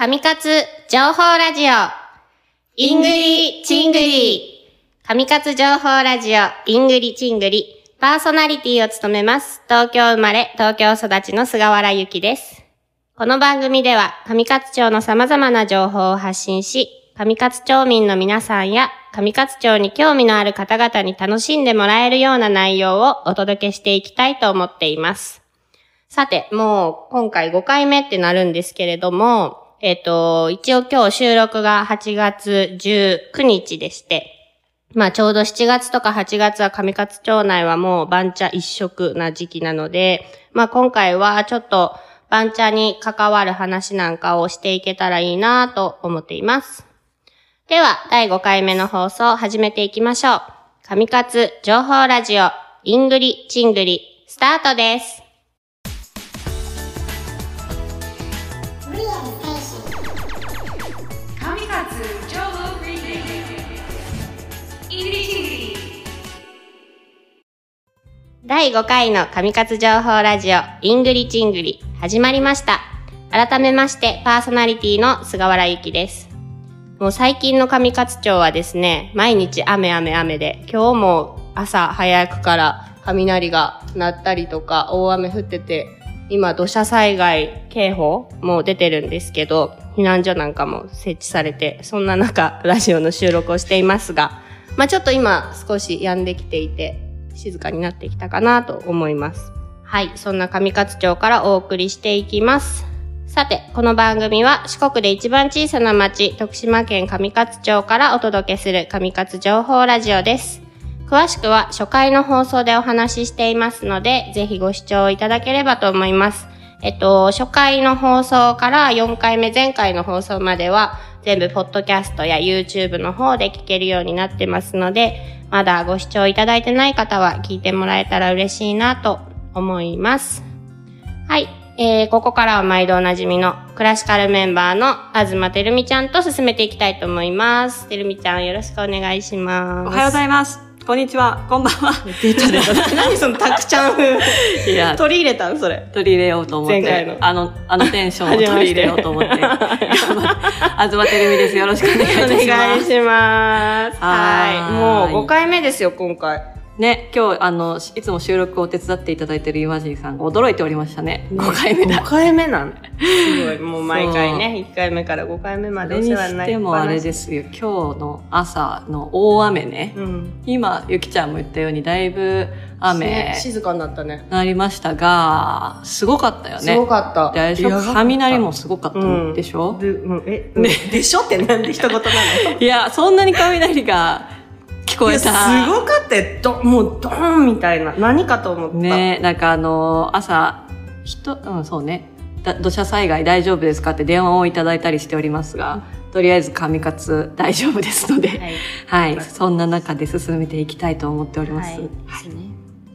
神活情報ラジオ、イングリチングリ。神活情報ラジオ、イングリチングリ。パーソナリティを務めます。東京生まれ、東京育ちの菅原ゆきです。この番組では、上勝町の様々な情報を発信し、上勝町民の皆さんや、上勝町に興味のある方々に楽しんでもらえるような内容をお届けしていきたいと思っています。さて、もう今回5回目ってなるんですけれども、えっ、と、一応今日収録が8月19日でして、まあちょうど7月とか8月は上勝町内はもう番茶一色な時期なので、まあ今回はちょっと番茶に関わる話なんかをしていけたらいいなと思っています。では、第5回目の放送を始めていきましょう。上勝情報ラジオ、イングリ、チングリ、スタートです。第5回の上勝情報ラジオ、イングリチングリ、始まりました。改めまして、パーソナリティの菅原ゆきです。もう最近の上勝町はですね、毎日雨雨雨で、今日も朝早くから雷が鳴ったりとか、大雨降ってて、今土砂災害警報も出てるんですけど、避難所なんかも設置されて、そんな中、ラジオの収録をしていますが、まあちょっと今少し止んできていて、静かになってきたかなと思います。はい、そんな上勝町からお送りしていきます。さて、この番組は四国で一番小さな町、徳島県上勝町からお届けする上勝情報ラジオです。詳しくは初回の放送でお話ししていますので、ぜひご視聴いただければと思います。えっと、初回の放送から4回目、前回の放送までは、全部ポッドキャストや YouTube の方で聞けるようになってますので、まだご視聴いただいてない方は聞いてもらえたら嬉しいなと思います。はい。えー、ここからは毎度おなじみのクラシカルメンバーの東てるみちゃんと進めていきたいと思います。てるみちゃんよろしくお願いします。おはようございます。こんにちは。こんばんは。出た出た。何そのたくちゃん風。いや、取り入れたんそれ。取り入れようと思って。前回のあの、あのテンションを取り入れようと思って。て。あずまてるみです。よろしくお願いします。願いします。はいもう5回目ですよ、今回。ね、今日、あの、いつも収録を手伝っていただいている今治さんが驚いておりましたね。5回目だ5。回目なんすごい。もう毎回ね、1回目から5回目までお世話になりしてもあれですよ。今日の朝の大雨ね。うん。今、ゆきちゃんも言ったように、だいぶ雨し静かになったね。なりましたが、すごかったよね。すごかった。であれでしょ雷もすごかったうんでしょ、でうん、え、ね、でしょ？ってなんで一言なの？いや、そんなに雷が聞こえた。すごかったもうドーンみたいな。何かと思った。ね、なんかあの、朝、人、うん、そうね。だ土砂災害大丈夫ですか？って電話をいただいたりしておりますが、とりあえず神活大丈夫ですので、はい。はい、そんな中で進めていきたいと思っております。はい。ですね。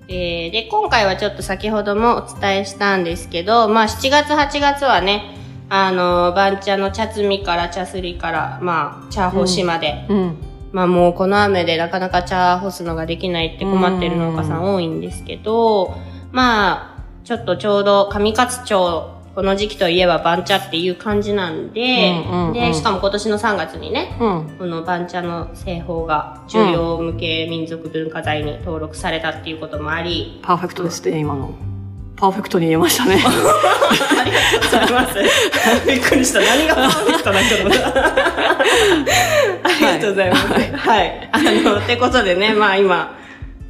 えー、で、今回はちょっと先ほどもお伝えしたんですけど、まあ7月8月はね、あの、番茶の茶摘みから茶すりから、まあ、茶干しまで、うん。まあもうこの雨でなかなか茶干すのができないって困ってる農家さん多いんですけど、まあ、ちょっとちょうど上勝町、この時期といえば番茶っていう感じなんで、うんうんうんで、しかも今年の3月にね、うん。この番茶の製法が重要無形民族文化財に登録されたっていうこともあり、パーフェクトですね、今の。パーフェクトに言えましたね。ありがとうございます。びっくりした。何がパーフェクトな人だ。ありがとうございます。はい。あの、ってことでね、まあ今、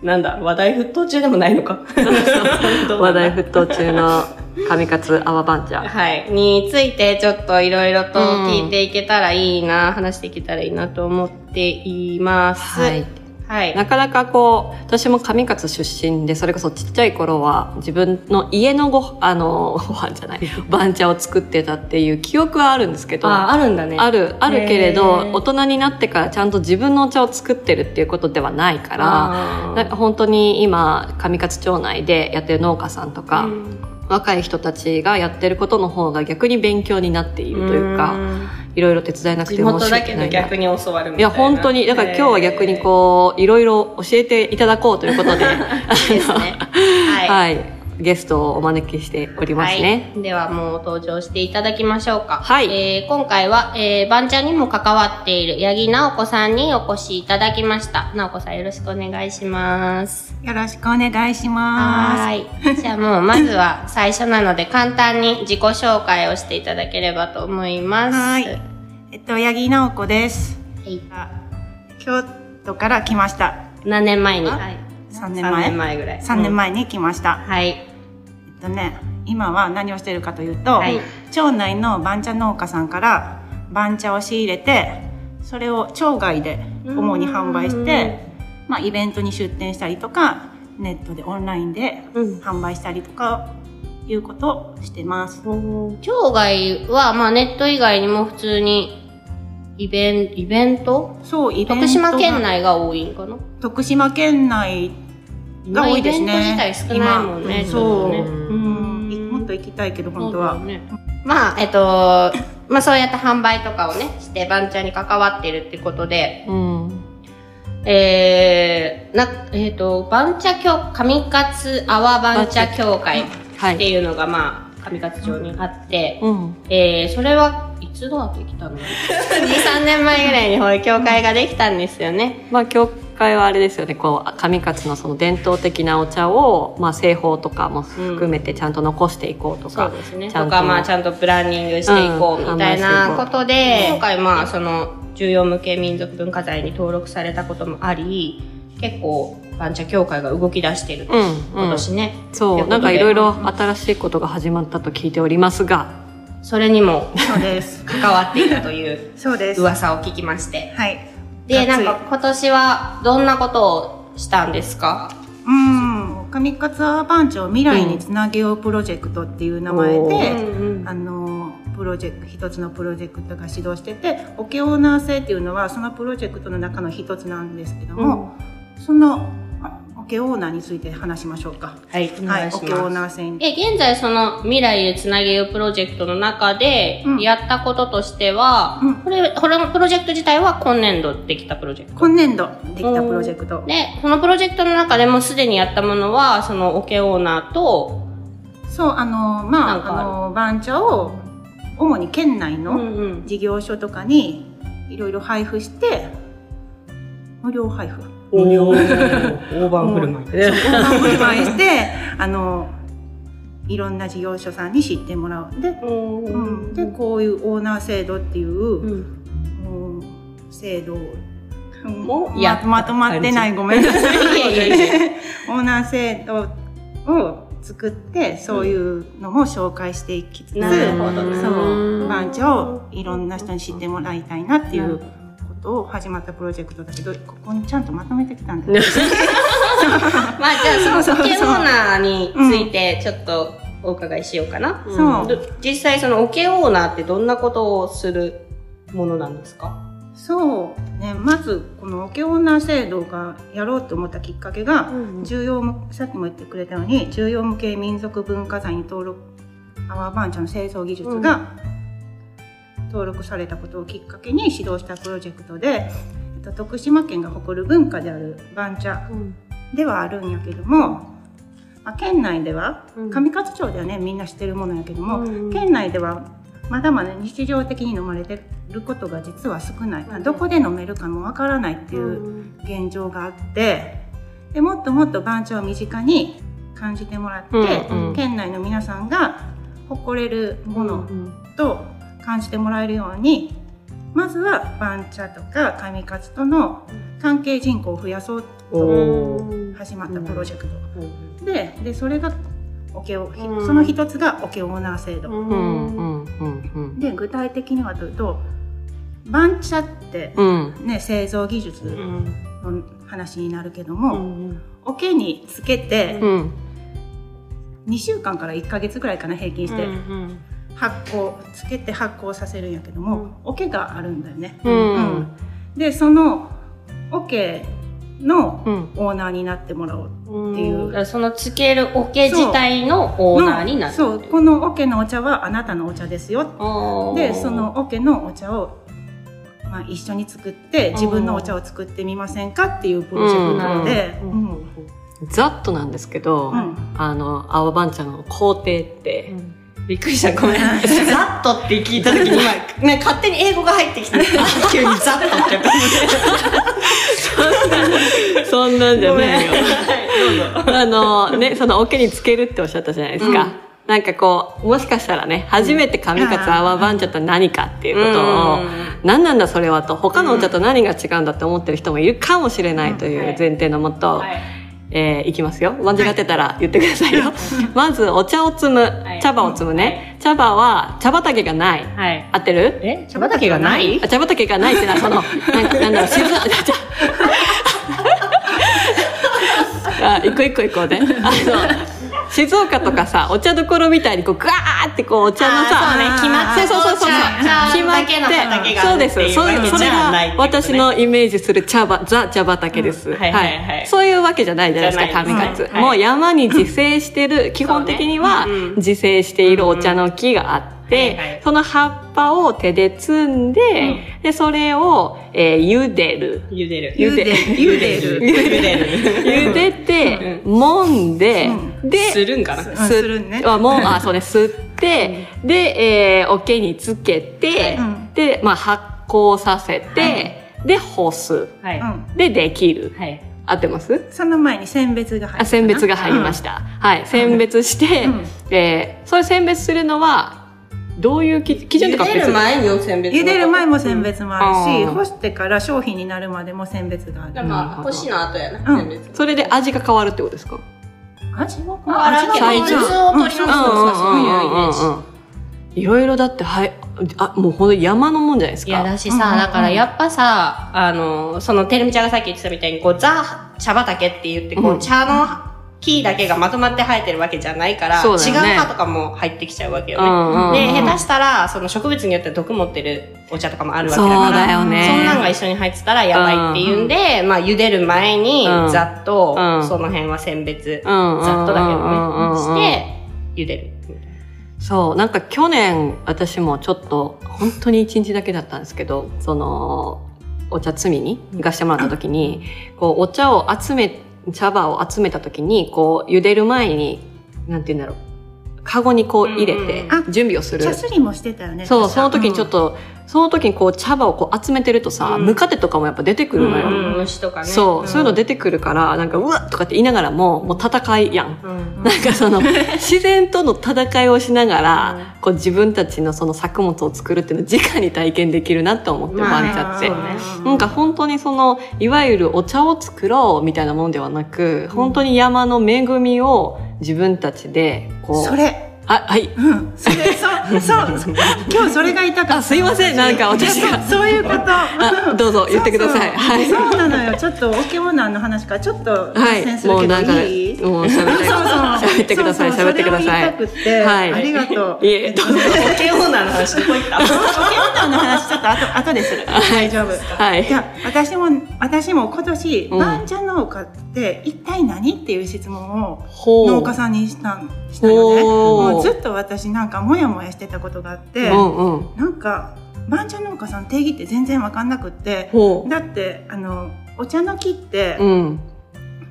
なんだ、話題沸騰中でもないのか。話題沸騰中の神活泡パンチャー。はい。についてちょっといろいろと聞いていけたらいいな、話していけたらいいなと思っています。はい。はい。なかなかこう、私も上勝出身で、それこそちっちゃい頃は自分の家のご、あの、ご飯じゃない、番茶を作ってたっていう記憶はあるんですけど、あ、あるんだね。ある、あるけれへど、ー大人になってからちゃんと自分のお茶を作ってるっていうことではないから、なんか本当に今、上勝町内でやってる農家さんとか、うん若い人たちがやってることの方が逆に勉強になっているというか、んいろいろ手伝えなくて地元だけど申し訳ないな。逆に教わるみたいな。いや、本当に、だから今日は逆にこう、いろいろ教えていただこうということで、いいですね。はい。はい。ゲストをお招きしておりますね。はい。ではもう登場していただきましょうか。はいえー、今回は、えー、バンチャンにも関わっている八木直子さんにお越しいただきました。直子さんよろしくお願いします。よろしくお願いします。はーい。じゃあもうまずは最初なので簡単に自己紹介をしていただければと思います。はいえっと、八木直子です。はい。あ京都から来ました。何年前に？あはい。3年前？3年前ぐらい。3年前に来ました。うん。はい。えっとね、今は何をしてるかというと、はい町内の番茶農家さんから番茶を仕入れて、それを町外で主に販売して、まあ、イベントに出店したりとか、ネットでオンラインでうん販売したりとか、いうことをしてます。町外は、まあネット以外にも普通にイベンイベント？そう、イベントが徳島県内が多いんかな？徳島県内が多いですね。イベント自体少ないもんね。今ちょっとねそう。うん。いもっと行きたいけど、本当は。ねまあ、えっと、まあそうやって販売とかをね、して、バンチャンに関わっているってことで、うん。えー、な、えっ、と、バンチャ協、上勝阿波バンチャ協会っはい。ていうのが、まあ、上勝町にあって、うん。えー、それはいつだってきたの ?2、3年前ぐらいにこういう協会ができたんですよね。まあ、教会はあれですよね、こう、上勝のその伝統的なお茶を、まあ、製法とかも含めてちゃんと残していこうとか。そうですね。ちゃんととか、まあ、ちゃんとプランニングしていこううんみたいなことで、今回まあ、その、重要無形民族文化財に登録されたこともあり、結構、バンチャ協会が動き出してる。うん。うん。今年ね。そう、なんかいろいろ新しいことが始まったと聞いておりますが、それにもそうです。関わっていたというそうです。噂を聞きまして。はい。で、なんか今年はどんなことをしたんですか？うん。上勝ア番長未来につなげようプロジェクトっていう名前で、うんうん。あの、プロジェクト、一つのプロジェクトが指導してて、オケオーナー制っていうのはそのプロジェクトの中の一つなんですけども、その、あオケオーナーについて話しましょうか？はい、おはい、願いしオケオーます。ナー制に。え、現在その未来へつなげようプロジェクトの中でうんやったこととしては、うんこれ、これのプロジェクト自体は今年度できたプロジェクト。今年度できたプロジェクト。で、そのプロジェクトの中でもすでにやったものは、そのオケオーナーと、そう、あの、まあるあ、あの、番茶を、主に県内のん事業所とかに、いろいろ配布して、無料配布。無料。大盤振る舞い。大盤振る舞いして、あの、いろんな事業所さんに知ってもらう。で、うん、で、こういうオーナー制度っていう、うん。うん制度を、うんままとまってない、ごめんなさい。オーナー制度を作って、そういうのも紹介していきつつ、なるほどねそう、番茶をいろんな人に知ってもらいたいなっていうことを始まったプロジェクトだけど、ここにちゃんとまとめてきたんだよ。まあじゃあそのオケオーナーについてちょっとお伺いしようかな。そう。ど実際そのオケオーナーってどんなことをするものなんですか？そうね、まずこのオケオーナー制度がやろうと思ったきっかけが、うんうん。重要無さっきも言ってくれたように重要無形民族文化財に登録アワーバンチャの製造技術が登録されたことをきっかけに指導したプロジェクトで、えっと、徳島県が誇る文化である番茶ではあるんやけども、まあ、県内ではうん。上勝町ではねみんな知ってるものやけども、うん県内ではまだまだ日常的に飲まれてることが実は少ない、まあどこで飲めるかもわからないっていう現状があってでもっともっと番茶を身近に感じてもらって、うんうん。県内の皆さんが誇れるものうん。と感じてもらえるようにまずは番茶とか上勝との関係人口を増やそうとうん始まったプロジェクト、うん。ででそれがオケオ、うん。その一つがオケオーナー制度、で具体的にはというと番茶ってうん。ね製造技術うんの話になるけどうも、ん。桶につけてうん。2週間から1ヶ月ぐらいかな平均して。うん発酵つけて発酵させるんやけども桶があるんだよね。うん。でその桶のうん。オーナーになってもらおううんっていう。だからそのつける桶自体のオーナーになるそう。この桶のお茶はあなたのお茶ですよ。でその桶のお茶を、まあ、一緒に作って自分のお茶を作ってみませんかっていうプロジェクトで、うん。うん。ざっとなん。ですけど、うん。あの、青番茶の工程って、びっくりした。ごめん。ざっとって聞いた時に今、ね、勝手に英語が入ってきて、急にざっとって そんなんじゃ。ないよ。あの、ね、その桶につけるっておっしゃったじゃないですか。うんなんかこう、もしかしたらね、初めて上勝泡番茶と何かっていうことを、何なんだそれはと、他のお茶と何が違うんだって思ってる人もいるかもしれないという前提のもと、はいえーいきますよ。間違ってたら言ってくださいよ。まず、お茶を摘む。い茶葉を摘むね。茶葉は、茶畑がない。はい。合ってる？え？茶畑がない？あ茶畑がないってのは、その、なんかなんだろう、静岡、じゃ あ、一個一個一個で。あの、静岡とかさ、お茶どころみたいにこう、ガーってこう、お茶のさ、そうね決まってそうそうそうそう。茶決まってそうです。そういう、それが私のイメージする茶葉、ザ茶畑です。うん。はいそういうわけじゃないじゃないですか、じゃない上です。勝。もう山に自生してる、基本的には自生しているお茶の木があって、はいはいその葉っぱを手で摘んで、で、それを、えー茹でる。茹でる。茹で茹でる 茹でる。茹でて、揉んで、で、するんかな？うんするねあ、もう、あ、そうね、吸って、で、えー、桶につけて、うんで、まあ、発酵させて、で、干す。はい。うんで、できる。はい。合ってます？その前に選別が入あ、る選別が入りました。はい。選別して、うんえー、それ選別するのは、どういう基基準とか茹でる前に選別茹でる前も選別もあるし、うん。干してから商品になるまでも選別がある。まあ、星の後やな、うん。選別。それで味が変わるってことですか？味は変わらんけど水を取りますうんそうそうそう。いうイメージ。うんいろいろだって、はい、あ、もうほんと山のもんじゃないですか。いや、だしうんうんうん。さ、だからやっぱさ、あの、その、てるみちゃんがさっき言ってたみたいに、こう、ザ・茶畑って言って、こうん。う、茶の木だけがまとまって生えてるわけじゃないから、ね違う葉とかも入ってきちゃうわけよね。うんうんうんで、下手したら、その植物によって毒持ってるお茶とかもあるわけだそうから、だよね。そんなんが一緒に入ってたらやばいっていうんで、まあ、茹でる前にうん、ざっと、うんその辺は選別、うんざっとだけどうんうんうんうんね、して、茹でる。そう、なんか去年私もちょっと本当に一日だけだったんですけど、その、お茶摘みに行かしてもらった時に、こう、お茶を集め、茶葉を集めた時に、こう、茹でる前に、なんて言うんだろう、カゴにこう入れて準備をする。茶すりもしてたよね。そう、その時にちょっと、その時にこう茶葉をこう集めてるとさ、うんムカデとかもやっぱ出てくるのよ。うん、虫とかね。そう、そういうので、出てくるから、なんか、うわっとかって言いながらも、もう戦いやん。うんなんかその、自然との戦いをしながら、うんこう自分たちのその作物を作るっていうのを直に体験できるなって思って、まあバンチャってなんか本当にその、いわゆるお茶を作ろうみたいなもんではなく、本当に山の恵みを自分たちで、こう。それ。あ、はい。うん。それ、そう、そう。今日それが言いたかった。あすいませんなんか私そうそういうこと。あ、どうぞ言ってください。そうはい。そうなのよ。ちょっとお経なんの話からちょっと脱はい。線するけどもうなんか、いい？もう喋って、喋ってください、喋ってください。はいありがとう。いえどうぞオケオーナーの話どこ行ったお経の話ちょっと後後でする。大丈夫。はい。じゃあ私も私も今年うんバンジャ農家って一体何っていう質問を。農家さんにしたしたよね。ずっと私なんかモヤモヤしてたことがあって、うんうん。なんかバンジャ農家さん定義って全然わかんなくって、ほだってあのお茶の木って、う。うん。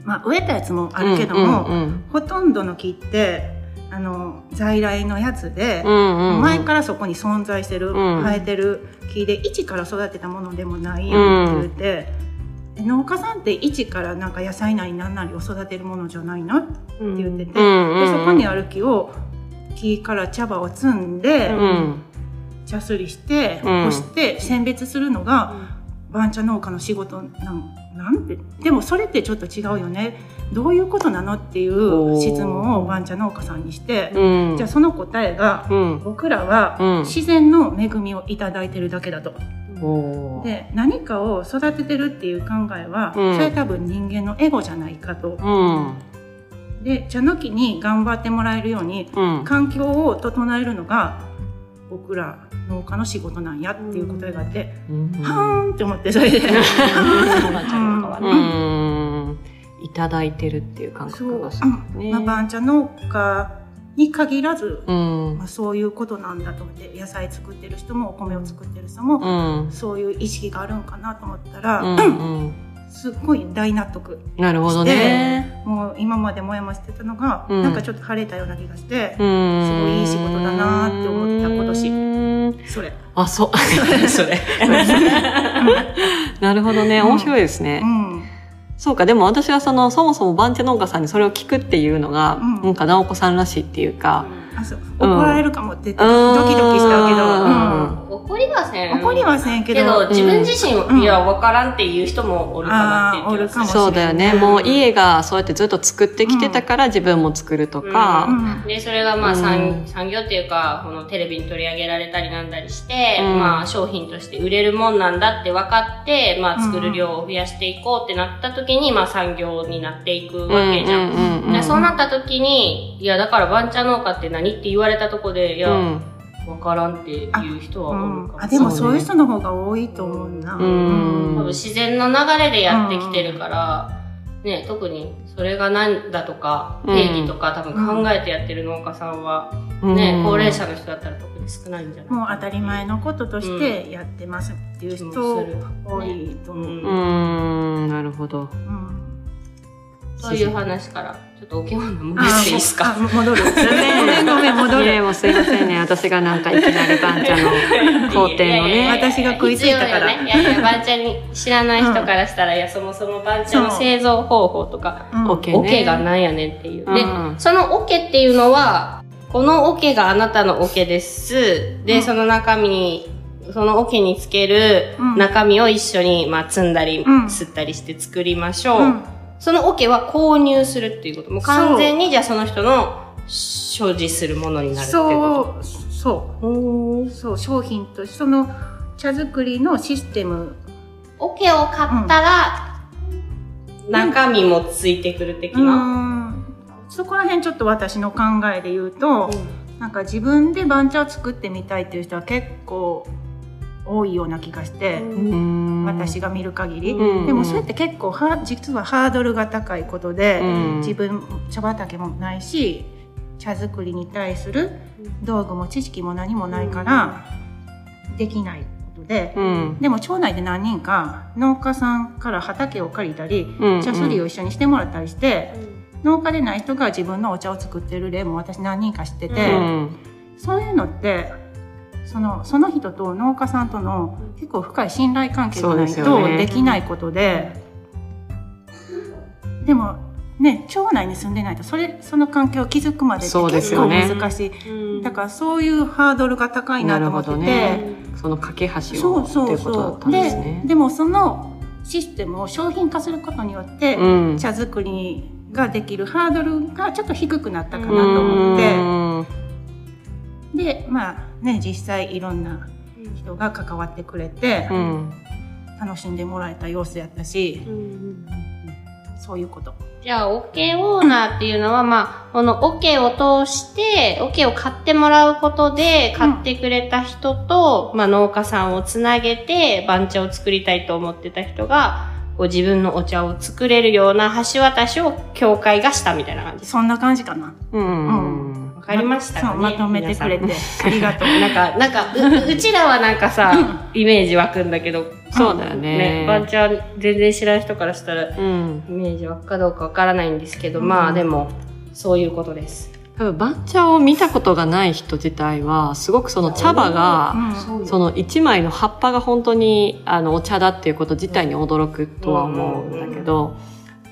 まあ植えたやつもあるけども、うんうんほとんどの木ってあの在来のやつで、うんうんうん。前からそこに存在してる、うん生えてる木で一から育てたものでもないやんって言って、で農家さんって一からなんか野菜なり何なりを育てるものじゃないのって言ってて、うんうんうんでそこにある木を木から茶葉を摘んで、うん。茶すりしてうん干して選別するのが番茶農家の仕事なんなんてでもそれってちょっと違うよねどういうことなのっていう質問を番茶農家さんにして、うん。じゃあその答えがうん。僕らはうん自然の恵みをいただいてるだけだと。で何かを育ててるっていう考えは、うんそれ多分人間のエゴじゃないかと。うん。で茶の木に頑張ってもらえるようにうん。環境を整えるのが僕ら農家の仕事なんやっていう答えがあって、はーんって思ってそれで。ううんん。いただいてるっていう感そう覚がするね。まあ、番茶農家に限らず、うんまあ、。そういうことなんだと思って野菜作ってる人もお米を作ってる人も、うん。そういう意識があるんかなと思ったら、うん。うん。すっごい大納得。なるほどね。もう今までもやもやしてたのが、うんなんかちょっと晴れたような気がして、うん。すごいいい仕事だなって思った今年年。それ。あ、そう。それ。なるほどね。面白いですね。うん。そうか、でも私はその、そもそも番茶農家さんにそれを聞くっていうのが、うんなんか直子さんらしいっていうか、あ、そう。うん怒られるかもって言って、うんドキドキしたけど、うん怒りはせん。怒りはせんけど、けど、自分自身、うん。いや、わからんっていう人もおるかなっていう気がするあーおるかもそうだよね。うん。もう家がそうやってずっと作ってきてたから自分も作るとか、うん。で、それがまあ、うん。産産業っていうか、このテレビに取り上げられたりなんだりして、うん。まあ、商品として売れるもんなんだって分かって、まあ、作る量を増やしていこうってなった時に、まあ、産業になっていくわけじゃん。そうなった時に、いや、だから、番茶農家って何って言われたとこで、いや、うんわからんっていう人はおるかも。あでもそういう人の方が多いと思うな。うん。多分自然の流れでやってきてるから、ね、特にそれが何だとか、うん定義とか多分考えてやってる農家さんは、ね、高齢者の人だったら特に少ないんじゃないもう当たり前のこととしてやってますっていう人多いと思う。うん。うーん、なるほど。うん。そういう話から、ちょっとお着物戻していいですか？戻る。ごめんごめん戻る。いやもうすいませんね。私がなんかいきなり番茶の工程のいやいやいね。や私が食いついたからいやいや、番茶に知らない人からしたら、いや、そもそも番茶の製造方法とか、うんオッケがなんやねんっていう。でうん、そのオケっていうのは、このオケがあなたのオケです。で、うんその中身に、そのオケにつけるうん中身を一緒に、まあ、積んだり、うん吸ったりして作りましょう。うんそのオケは購入するっていうこと。もう完全にじゃあその人の所持するものになるっていうこそう、そと。うそう、商品として、その茶作りのシステム、オケを買ったら、中身もついてくる的うな。ん、そこら辺ちょっと私の考えで言うと、なんか自分で番茶を作ってみたいっていう人は結構多いような気がして、うん。私が見る限り、うん。でもそれって結構は実はハードルが高いことで、うん。自分茶畑もないし茶作りに対する道具も知識も何もないからできないことで、うん。でも町内で何人か農家さんから畑を借りたり、うん。茶処理を一緒にしてもらったりして、農家でない人が自分のお茶を作ってる例も私何人か知ってて、うん。そういうのってそのその人と農家さんとの結構深い信頼関係がないとできないことででもね町内に住んでないとそれその関係を築くまでってそうです結構よね難しい、うん。だからそういうハードルが高いなと思ってて、ね。その架け橋そうをってそううことだったうんですね。で。でもそのシステムを商品化することによって、うん。茶作りができるハードルがちょっと低くなったかなと思って。うん。でまあね実際いろんな人が関わってくれて、うん楽しんでもらえた様子やったし、そういうこと。じゃあ、オケオーナーっていうのは、まあ、このオケを通して、オケを買ってもらうことで、買ってくれた人と、まあ、農家さんをつなげて、番茶を作りたいと思ってた人が、こう自分のお茶を作れるような橋渡しを協会がしたみたいな感じ。そんな感じかな。うんわかりましたかね。そうまとめてくれて。ありがとう。ん なんか、なんかう、うちらはなんかさ、イメージ湧くんだけど、そうだよね。ね、番茶全然知らん人からしたら、うん。イメージ湧くかどうかわからないんですけど、まあでも、そういうことです。多分番茶を見たことがない人自体はすごくその茶葉がうん。その一枚の葉っぱが本当にあのお茶だっていうこと自体に驚くとは思うんだけど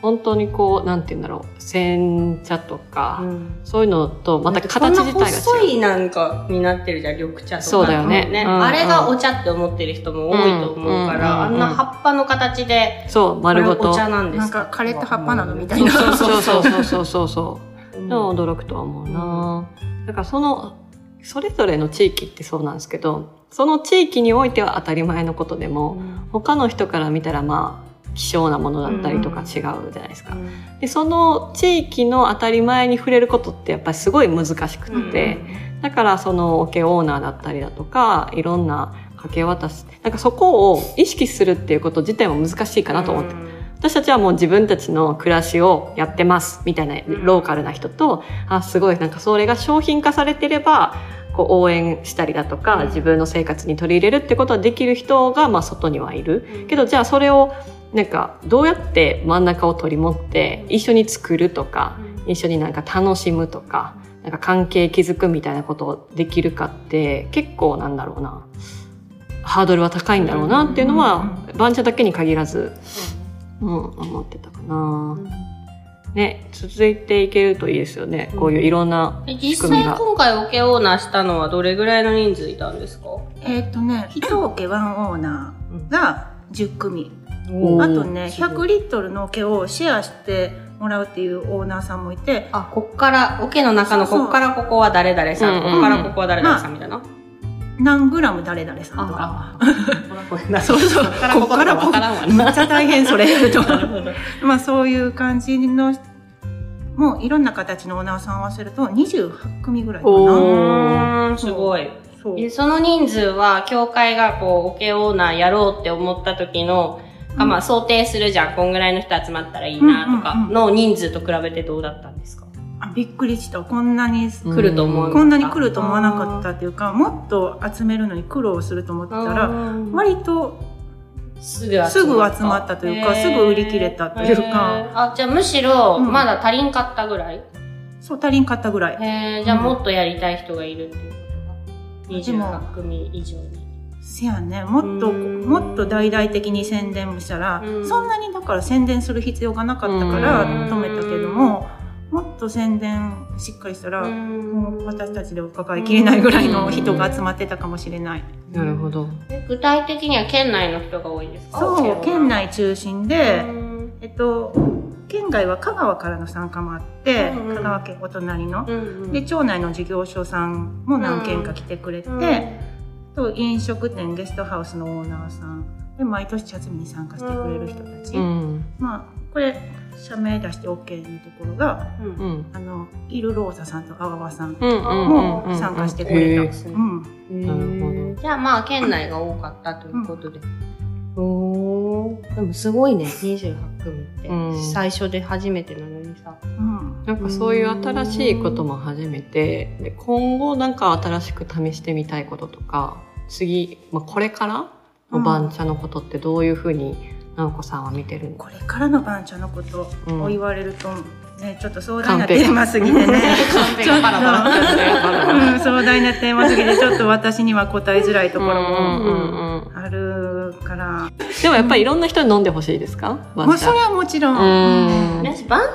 本当にこうなんて言うんだろう煎茶とか、そういうのとまた形自体が違う。細いなんかになってるじゃん、緑茶とか。そうだよね。うん。あれがお茶って思ってる人も多いと思うから、うんうんあんな葉っぱ。の形で、そう丸ごと。お茶なんです。なんか枯れた葉っぱなのみたいな。そうそうそうそうそうそう。そう驚くとは思うな、だからそのそれぞれの地域ってそうなんですけどその地域においては当たり前のことでも、他の人から見たらまあ希少なものだったりとか違うじゃないですか、でその地域の当たり前に触れることってやっぱりすごい難しくって、だからそのオケオーナーだったりだとかいろんな掛け渡しなんかそこを意識するっていうこと自体も難しいかなと思って、私たちはもう自分たちの暮らしをやってますみたいなローカルな人と、あすごいなんかそれが商品化されてればこう応援したりだとか、うん。自分の生活に取り入れるってことができる人がまあ外にはいる、けどじゃあそれをなんかどうやって真ん中を取り持って一緒に作るとか、一緒になんか楽しむとか、なんか関係築くみたいなことをできるかって結構なんだろうな。ハードルは高いんだろうなっていうのは、番茶だけに限らず、うん、思ってたかな。ね、続いていけるといいですよね。こういういろんなえ実際仕組みが。今回オケオーナーしたのはどれぐらいの人数いたんですか？えっ、とね、一桶ワンオーナーが10組。あとね、すご100リットルの桶をシェアしてもらうっていうオーナーさんもいて、あ、こっから、オケの中のこっからここは誰々さん、うんうんこっからここは誰々さんみたいな？何グラム誰々さんとか。そうそうこっからここからわからんわめな。っちゃ大変それ。まあそういう感じの、もういろんな形のオーナーさんを合わせると28組ぐらいかおな。すごい。そその人数は、協会がこう、オケオーナーやろうって思った時の、あまあ想定するじゃん、こんぐらいの人集まったらいいなとか。うんうんうんの人数と比べてどうだったんですか、あびっくりした。こんなに、うん来ると思わなかったこんなに来ると思わなかったっていうか、もっと集めるのに苦労すると思ってたら、割とすぐ集まった。というかすぐ売り切れたというか。あ、じゃあむしろ、うん。まだ足りんかったぐらい、そう足りんかったぐらい。じゃあもっとやりたい人がいるっていうことが、でも28組以上に。せやね、もっと、うん。もっと大々的に宣伝もしたら、うん。そんなにだから宣伝する必要がなかったからうん。止めたけども、もっと宣伝しっかりしたら、うん。もう私たちでは抱えきれないぐらいの人が集まってたかもしれない。なるほど。え具体的には県内の人が多いんですか？そう、県内中心で、うん。えっと、県外は香川からの参加もあって、うんうん。香川県お隣の。うんうん。で、町内の事業所さんも何軒か来てくれて、うんと飲食店ゲストハウスのオーナーさんで毎年茶摘みに参加してくれる人たち、うん。まあこれ社名出して OK のところがうんうん。あのイルローザさんとあわわさんうん。も参加してくれた、なるほじゃあまあ県内が多かったということで。おー。でもすごいね、28組って。うん。最初で初めてなのにさ。うん、なんかそういう新しいことも始めて、で今後なんか新しく試してみたいこととか、次、まあ、これから？の番茶のことってどういうふうに直子さんは見てるの？これからの番茶のことうん。を言われると、ね、ちょっと壮大なテーマすぎてね。ちょっと。バラバラ。うん壮大なテーマすぎてちょっと私には答えづらいところもうんうから、でもやっぱりいろんな人に飲んでほしいですか？まあそれはもちろん、うん。私、番茶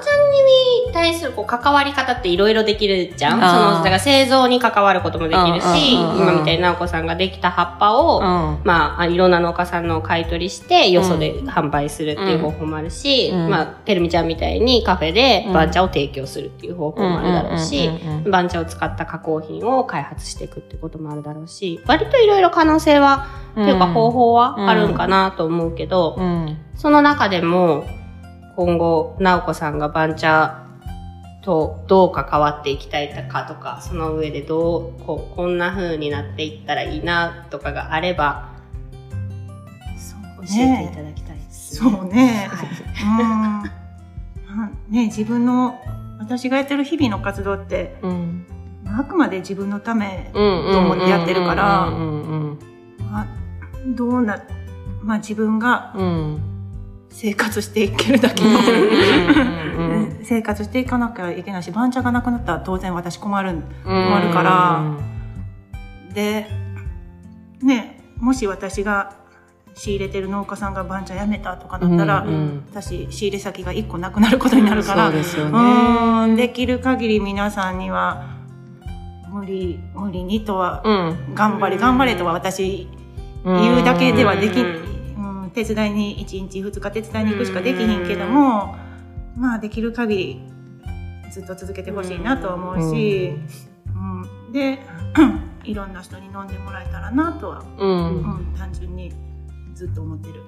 に対するこう関わり方っていろいろできるじゃん。その、だから製造に関わることもできるし、今みたいに直子さんができた葉っぱを、うん。まああ、いろんな農家さんの買い取りして、よそで販売するっていう方法もあるし、うん。まあ、てるみちゃんみたいにカフェでうん。番茶を提供するっていう方法もあるだろうし、番茶を使った加工品を開発していくってこともあるだろうし、割といろいろ可能性は、っていうか方法はあるんかなと思うけど、うん。その中でも、今後、直子さんが番茶とどう関わっていきたいかとか、その上でどう、こう、こんな風になっていったらいいなとかがあれば、そう教えていただきたいです、そうね。はい。うん。まあね、自分の、私がやってる日々の活動って、うんあくまで自分のためと思ってやってるからどうな、まあ自分がうんうん生活していけるだけの、生活していかなきゃいけないし、番茶がなくなったら当然私困るん。困るから。で、ね、もし私が仕入れてる農家さんが番茶やめたとかだったら、うんうん私仕入れ先が1個なくなることになるから、そうですよね。うん。できる限り皆さんには無理無理にとは、うん。頑張れ頑張れとは私言うだけではでき、うん、手伝いに1日2日手伝いに行くしかできひんけども、まあできる限りずっと続けてほしいなとは思うし、うん。で いろんな人に飲んでもらえたらなとは、ううんん、単純にずっと思ってる。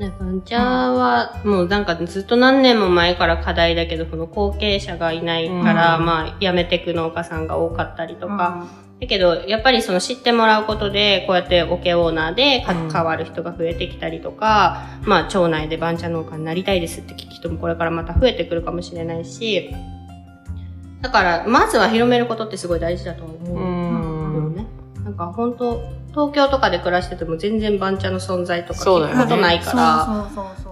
ね、番茶は、もうなんかずっと何年も前から課題だけど、この後継者がいないから、うん。まあ、辞めてく農家さんが多かったりととか、だけど、やっぱりその知ってもらうことで、こうやってオケオーナーでうん関わる人が増えてきたりとか、まあ、町内で番茶農家になりたいですって聞く人もこれからまた増えてくるかもしれないし、だから、まずは広めることってすごい大事だと思う。うん。ね。なんか本当東京とかで暮らしてても全然番茶の存在とか聞くことないから、そうそうそ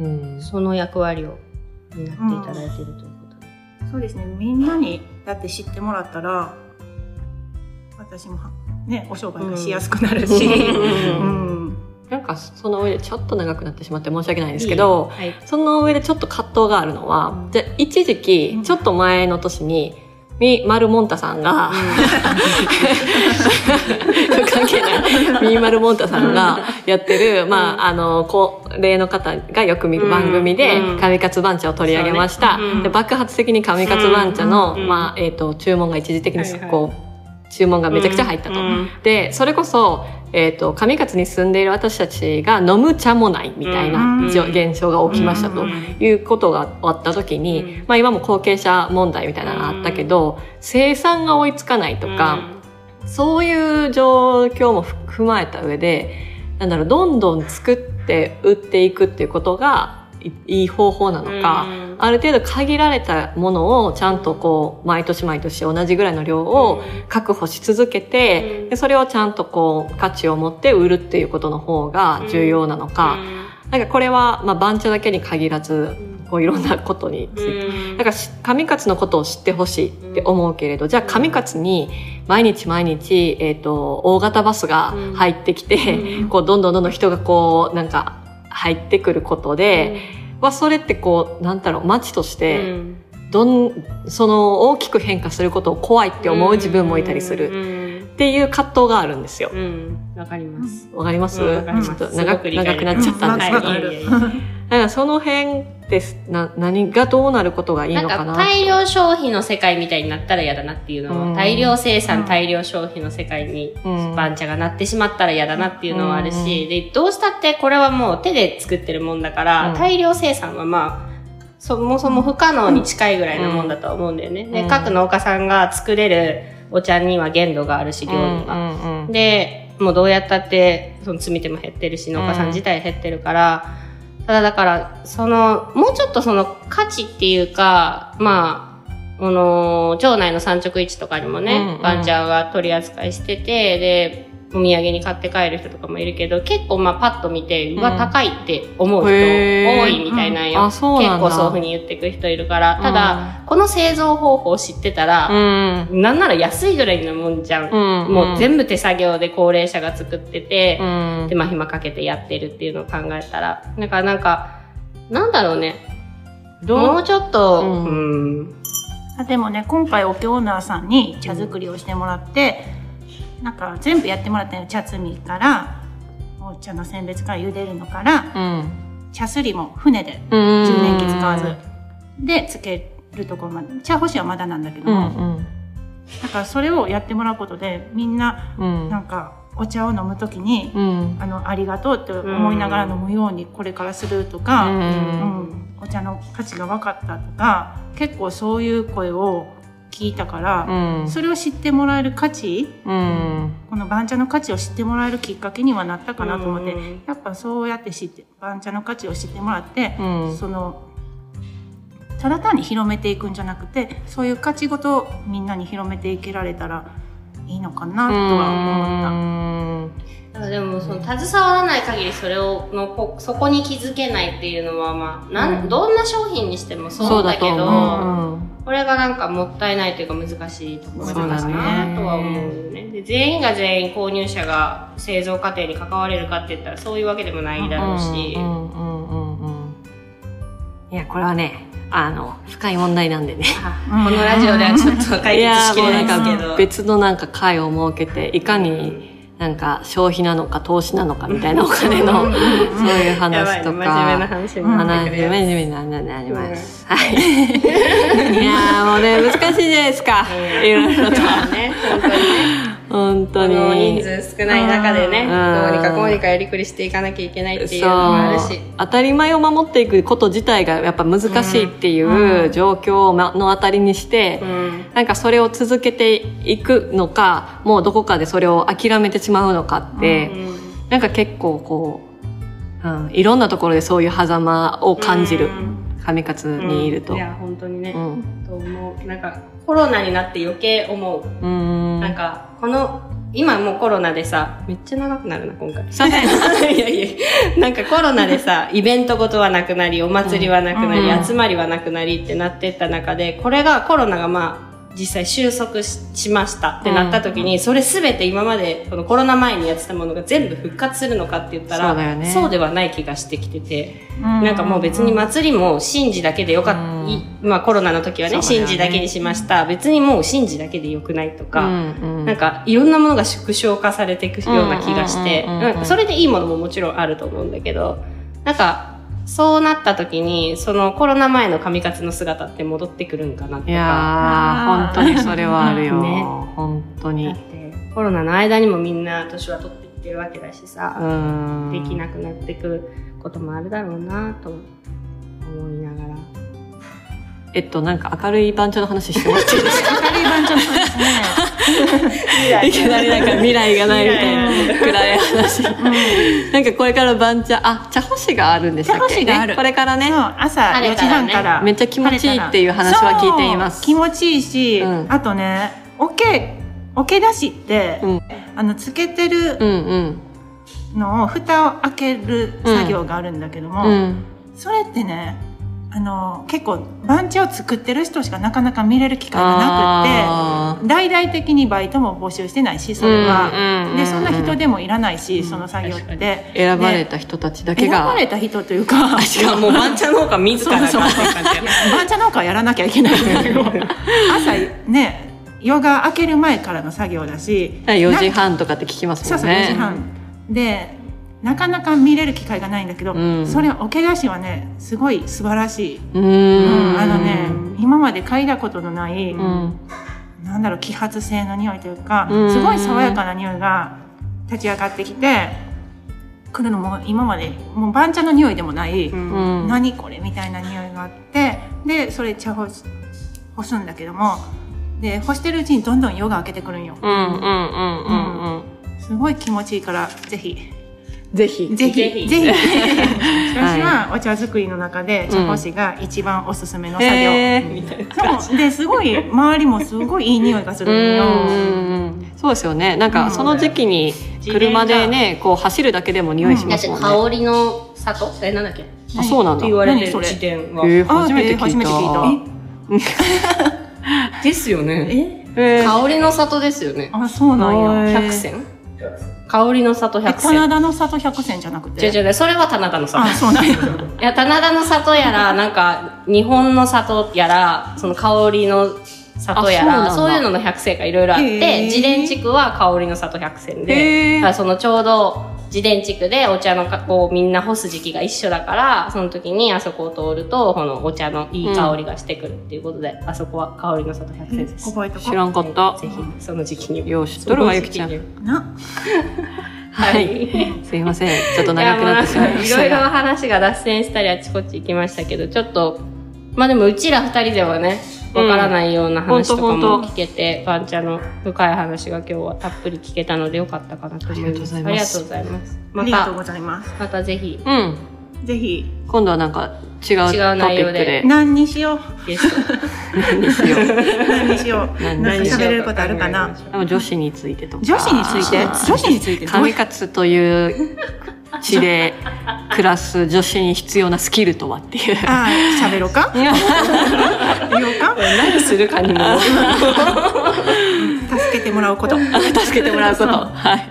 うう。ん。その役割を担っていただいているということで。そうですね。みんなにだって知ってもらったら私もはねお商売がしやすくなるし、うん。うん。なんかその上でちょっと長くなってしまって申し訳ないんですけど、はい。その上でちょっと葛藤があるのは、うん。じゃあ一時期、ちょっと前の年に、み、マルモンタさんが、関係ない。ミーマルモンタさんがやってる、まあ、あの、高齢の方がよく見る番組でうん、神活番茶を取り上げました。ね。うん。で爆発的に神活番茶の、うん。まあ、えっ、と、注文が一時的にはいはい。こう、注文がめちゃくちゃ入ったと。うん。で、それこそ、えっ、と、上勝に住んでいる私たちが飲む茶もないみたいな現象が起きましたとうん。いうことがあった時に、うん。まあ今も後継者問題みたいなのがあったけど、生産が追いつかないとか、そういう状況もふ踏まえた上で、なんだろう、どんどん作って売っていくっていうことがいいい方法なのか、うん。ある程度限られたものをちゃんとこう、毎年毎年同じぐらいの量を確保し続けて、うん。でそれをちゃんとこう、価値を持って売るっていうことの方が重要なのか、なんかこれは、まあ、番茶だけに限らず、こういろんなことについて。うん。だからし、上勝のことを知ってほしいって思うけれど、じゃあ上勝に毎日毎日、えっ、と、大型バスが入ってきて、うん。こう、どんどんどんどん人がこう、なんか、入ってくることで、は、それってこう、なんだろう、街として、うんどん、その、大きく変化することを怖いって思う自分もいたりするる。っていう葛藤があるんですよう。ん。わかります。わかります、ちょっと長く長くなっちゃったんですけど。だからその辺です。な、何がどうなることがいいなんかのかな。大量消費の世界みたいになったら嫌だなっていうのは、うん大量生産、うん大量消費の世界にうん番茶がなってしまったら嫌だなっていうのはあるし、で、どうしたってこれはもう手で作ってるもんだから、うん大量生産はまあ、そもそも不可能に近いぐらいのもんだとは思うんだよね。で、うん各農家さんが作れるお茶には限度があるし、量には。で、もうどうやったって、その積み手も減ってるし、農家さん自体減ってるから、ただだから、その、もうちょっとその価値っていうか、まあ、この、町内の産直市とかにもうんうねん、バンチャーが取り扱いしてて、で、お土産に買って帰る人とかもいるけど、結構まあパッと見て、うわ、うん高いって思う人多いみたいなんよ。うん結構そういうふうに言ってくる人いるから、ただ、この製造方法を知ってたら、うん。なんなら安いぐらいのもんじゃん。うん。もう全部手作業で高齢者が作ってて、うん。手間暇かけてやってるっていうのを考えたら、だからなんか、なんだろうね。もうちょっと、ううんん、あでもね今回お経オーナーさんに茶作りをしてもらって、なんか全部やってもらったよ茶摘みからお茶の選別から茹でるのからうん。茶すりも船でうん。充電器使わずでつけるところまで茶干しはまだなんだけどうも、ん。だからそれをやってもらうことでみんなうん。なんかお茶を飲むときに、うん。あのありがとうって思いながら飲むようにこれからするとうか、ん。うんお茶の価値が分かったとか結構そういう声を聞いたから、うん。それを知ってもらえる価値うん。この番茶の価値を知ってもらえるきっかけにはなったかなと思って、うんやっぱそうやって知って番茶の価値を知ってもらって、うん。そのただ単に広めていくんじゃなくてそういう価値ごとみんなに広めていけられたらいいのかなとは思った。でもその携わらない限りそれをのこそこに気づけないっていうのはまあなん、うんどんな商品にしてもそそううだけどう。これがなんかもったいないというか難しいところだなとは思うよねで全員が全員購入者が製造過程に関われるかって言ったらそういうわけでもないだろうし、うんうんうんうんうん。いや、これはね、あの、深い問題なんでね。あこのラジオではちょっと解決しきれないです別のなんか会を設けて、いかになんか消費なのか投資なのかみたいなお金の、そういう話といね真面目なか。話になって話、くる真面目にななります。はい。いやーもうね、難しいじゃないですか。いろいろと。まあね本当にね本当この人に。数少ない中でねうん。どうにかこうにかやりくりしていかなきゃいけないっていうのもあるし。当たり前を守っていくこと自体がやっぱ難しいっていう状況を目の当たりにして、うん。なんかそれを続けていくのか、もうどこかでそれを諦めてしまうのかって、なんか結構こう、うん、いろんなところでそういう狭間を感じる。う。ん上勝にいると。いや本当にね、うん。と思うなんかコロナになって余計思う、うん。なんかこの今もうコロナでさ、めっちゃ長くなるな、今回。すいません。いやいや、なんかコロナでさ、イベントごとはなくなり、お祭りはなくなり、うん集まりはなくなりってなってった中で、これがコロナがまあ、実際収束ししました。ってなった時に、それすべて今までこのコロナ前にやってたものが全部復活するのかって言ったら、そうね。そうではない気がしてきてて、ななんかもう別に祭りも神事だけでよかった、うん。いまあコロナの時はね、ね。神事だけにしました。別にもう神事だけでよくないとか、うんうん。なんかいろんなものが縮小化されていくような気がして、それでいいものももちろんあると思うんだけど、なんかそうなった時に、そのコロナ前の上勝の姿って戻ってくるんかなとか。いやー、本当にそれはあるよ。ね本当に。てコロナの間にもみんな年は取ってきてるわけだしさ、うん。できなくなってくることもあるだろうなと思いながら。えっと、なんか明るい番長の話してもらっていいですか？明るい番長のです ね。いきなりなんか未来がないみたいな暗い話。なんかこれから番茶、あ、茶干しがあるんでしたっけ？茶干しがあるねこれからねそ、う、朝4時半から。めっちゃ気持ちいいっていう話は聞いています気持ちいいし、うんあとね、おけ、おけ出しって、うんあの、つけてるうんうん。のを、蓋を開ける作業があるんだけども、うん。それってね、あの、結構、番茶を作ってる人しかなかなか見れる機会がなあくって、大々的にバイトも募集してないし、それは。うんうんうんで、そんな人でもいらないし、その作業って。ー選ばれでた人たちだけが。選ばれた人というか、しかも、番茶農家自らが。そうそう。番茶農家はやらなきゃいけない。んだけど朝ね夜が明ける前からの作業だし。4時半とかって聞きますそうそうもんね。4時半。でなかなか見れる機会がないんだけど、うんそれ桶出しはねすごい素晴らしい、ううんん。あのね今まで嗅いだことのない、うん。なんだろう揮発性の匂いというか、うんすごい爽やかな匂いが立ち上がってきて来るのも今までもう番茶の匂いでもない、うんうん。何これみたいな匂いがあってでそれ茶干し干すんだけどもで干してるうちにどんどん夜が明けてくるんようんうんうんうんうん。すごい気持ちいいからぜひぜひ。ぜひ。ぜひ。ぜひ。私はお茶作りの中で茶干しが一番おすすめの作業、へー。みたいな。そう。ですごい周りもすごいいい匂いがするんよ。うんそうですよね。なんうん。かその時期に車でね、こう走るだけでも匂いしますもんね。香りの里？え、なんだっけ？っあ、そうなんだ。て言われてる。何？それ。時点は。えー初めて聞いた。ですよね。えー。香りの里ですよね。あそうなんや。百選？香りの里え百選。棚田の里百選じゃなくて？違う違う、それは棚田の里。あそうなんや。いや、棚田の里やら、なんか、日本の里やら、その香りの里やら、あそういうのの百選がいろいろあって、自伝地区は香りの里百選へで、そのちょうど自伝地区でお茶のかこうみんな干す時期が一緒だから、その時にあそこを通ると、このお茶のいい香りがしてくるっていうことで、あそこは香りの里百選です。覚えとこ知らんかった。ぜひ、その時期に。よう知っとるわ、ゆきちゃん。う なはい。すいません。ちょっと長くなってしまいましたいろいろが。話が脱線したりあちこち行きましたけど、ちょっと、まあでもうちら二人ではね、わからないような話とかも聞けて、バンチャの深い話が今日はたっぷり聞けたのでよかったかなと思います。ありがとうございます。また、またぜひ、うん。ぜひ。今度はなんか違う違う内容で。何にしよう。何しよう。何にしよう。何何にしよう喋れることあるかな。でも女子についてとか。女子について？女子についてどう？神活という地で暮らす女子に必要なスキルとはっていう。ああ喋ろうか？言おうか？何するかにも。助けてもらうこと助けてもらうこと。はい。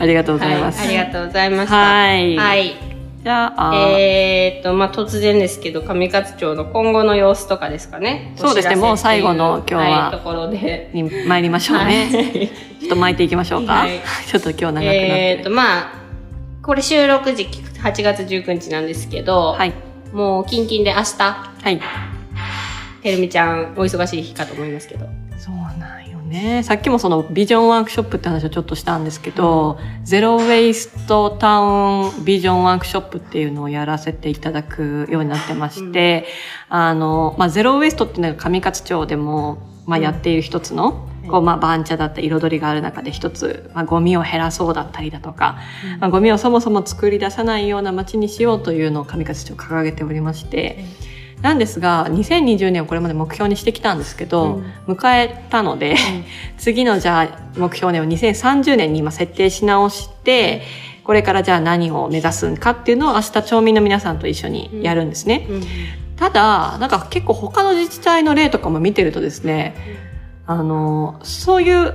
ありがとうございます。はい、ありがとうございました。はいはい。じゃあ、えーっと、まあ、突然ですけど、上勝町の今後の様子とかですかね。そうですねもう最後の今日ははい、ところで。に参りましょうね。ちょっと巻いていきましょうか。はい ちょっと今日長くなってる。えーっと、まあ、これ収録時期8月19日なんですけど、はい。もうキンキンで明日、はい。てるみちゃんお忙しい日かと思いますけど。そうなんよね。さっきもそのビジョンワークショップって話をちょっとしたんですけど、ゼロウェイストタウンビジョンワークショップっていうのをやらせていただくようになってまして、あの、まあ、ゼロウェイストっていうのが上勝町でも、まあ、やっている一つの、こう、まあ、番茶だったり彩りがある中で一つ、まあ、ゴミを減らそうだったりだとか、まあ、ゴミをそもそも作り出さないような街にしようというのを上勝町掲げておりまして、なんですが、2020年をこれまで目標にしてきたんですけど、迎えたので、次のじゃあ目標年を2030年に今設定し直して、これからじゃあ何を目指すかっていうのを明日町民の皆さんと一緒にやるんですね。うん。ただ、なんか結構他の自治体の例とかも見てるとですね、あの、そういう、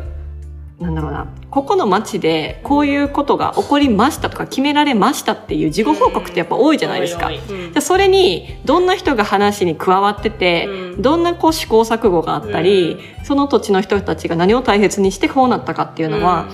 なんだろうな、ここの町でこういうことが起こりましたとか決められましたっていう事後報告ってやっぱ多いじゃないですか。うんでそれにどんな人が話に加わってて、うん。どんなこう試行錯誤があったり、その土地の人たちが何を大切にしてこうなったかっていうのは、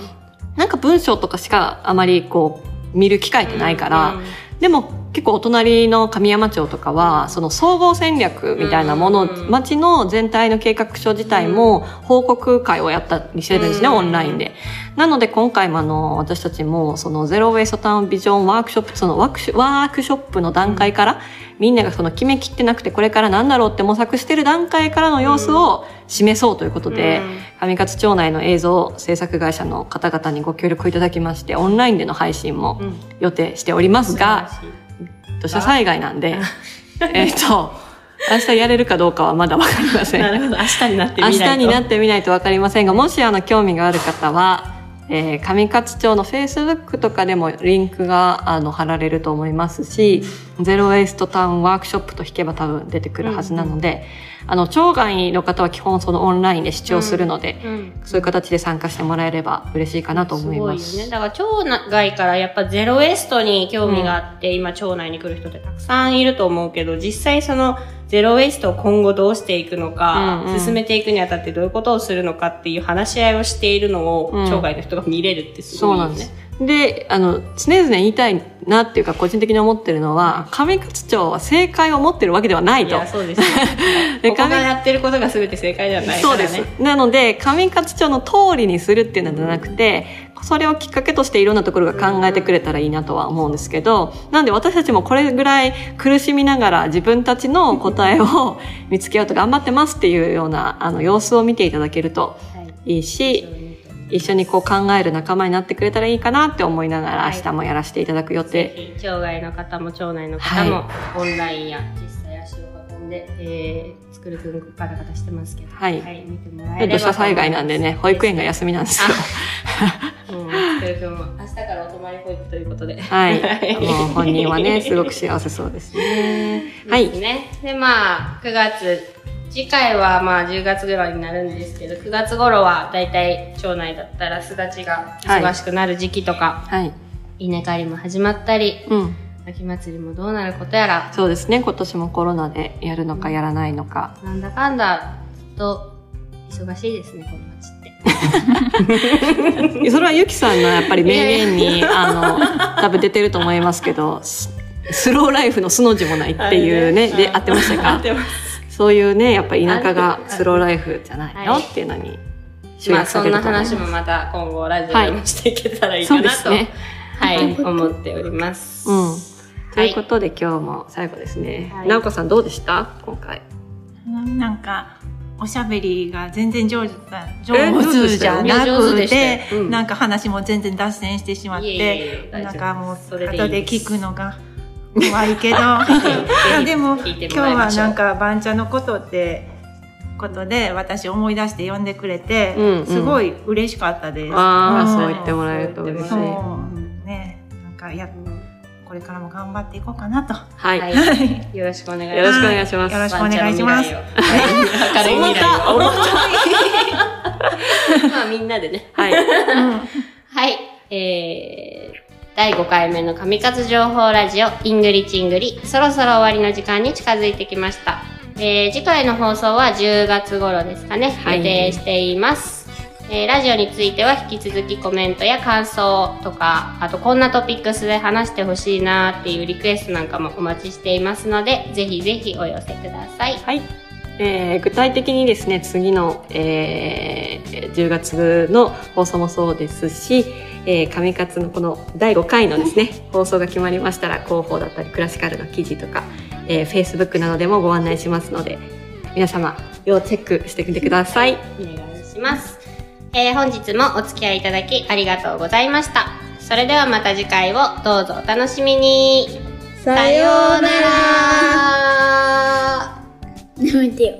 なんか文章とかしかあまりこう見る機会ってないから、でも結構お隣の神山町とかはその総合戦略みたいなもの、うん。町の全体の計画書自体も報告会をやったりしてるんですね、うん。オンラインで。なので今回もあの私たちもそのゼロウェイストタウンビジョンワークショップそのワークショップの段階から、みんながその決めきってなくてこれから何だろうって模索してる段階からの様子を示そうということで、上勝町内の映像制作会社の方々にご協力いただきましてオンラインでの配信もうん。予定しておりますが、土砂災害なんで、えっと、明日やれるかどうかはまだわかりません。なるほど明日になってみないと明日になってみないとわかりませんが、もしあの興味がある方は、えー上勝町の Facebook とかでもリンクがあの貼られると思いますし、ゼロウェイストタウンワークショップと引けば多分出てくるはずなので、あの、町外の方は基本そのオンラインで視聴するので、うんそういう形で参加してもらえれば嬉しいかなと思います。すごいよね。だから町外からやっぱゼロエストに興味があって、今町内に来る人ってたくさんいると思うけど、実際そのゼロエストを今後どうしていくのか、うんうん進めていくにあたってどういうことをするのかっていう話し合いをしているのを、うん町外の人が見れるってすそごいよね。うなんです。で、あの、常々言いたいなっていうか、個人的に思ってるのは、上勝町は正解を持ってるわけではないと。いや、そうですよ。でここがやってることが全て正解ではないからね。そうです。なので、上勝町の通りにするっていうのではなくて、それをきっかけとしていろんなところが考えてくれたらいいなとは思うんですけど、なんで私たちもこれぐらい苦しみながら自分たちの答えを 見つけようと頑張ってますっていうようなあの様子を見ていただけるとはいいいし、一緒にこう考える仲間になってくれたらいいかなって思いながらはい明日もやらせていただく予定。ぜひ町外の方も町内の方も、オンラインや実際足を運んで、えー、作るくんガタガタしてますけど、はい見てもらえれば土砂災害なんでね、保育園が休みなんですよ。明日からお泊まり保育ということで。はい。もう本人はね、すごく幸せそうですね。はい。ね。で、まあ、9月、次回はまあ10月ぐらいになるんですけど、9月頃はだいたい町内だったらすだちが忙しくなる時期とか、はい。稲刈りも始まったり、うん。秋祭りもどうなることやら、そうですね。今年もコロナでやるのかやらないのか。なんだかんだずっと忙しいですね、この町って。それはゆきさんのやっぱり名言に、あの、多分出てると思いますけど、ススローライフの素の字もないっていうね、で、合ってましたか？そういうね、やっぱ田舎がスローライフじゃないの？はいっていうのに集まあ約されそんなると思います。話もまた今後ラジオでもしていけたらいいかなと、すね。はい、思っております。うん。ということで今日も最後ですね。はいなおこさんどうでした？今回。なんかおしゃべりが全然上手だ上手じゃなくてうんなんか話も全然脱線してしまっいえいえいてえなんかもう後で聞くのが 怖いけどでも今日はなんか番茶のことってことで私思い出して呼んでくれて、うんうんすごい嬉しかったです。ああ、んそう言ってもらえると嬉しい。ねなんかやこれからも頑張っていこうかなと。い。はい、よろしくお願いします。よろしくお願いしますよろしくお願いします。明るい未来を。重た まあみんなでね。はい。はい。えー、第5回目の上勝情報ラジオ、イングリチングリ、そろそろ終わりの時間に近づいてきました。えー、次回の放送は10月頃ですかね、はい予定しています。えー、ラジオについては引き続きコメントや感想とか、あとこんなトピックスで話してほしいなっていうリクエストなんかもお待ちしていますので、ぜひぜひお寄せください。はい。えー具体的にですね、次の、えー10月の放送もそうですし、えー、上勝のこの第5回のですね、放送が決まりましたら、広報だったり、クラシカルの記事とか、えー、Facebook などでもご案内しますので、皆様、要チェックしてみてください。お願いします。えー本日もお付き合いいただきありがとうございました。それではまた次回をどうぞお楽しみに。さようなら てよ。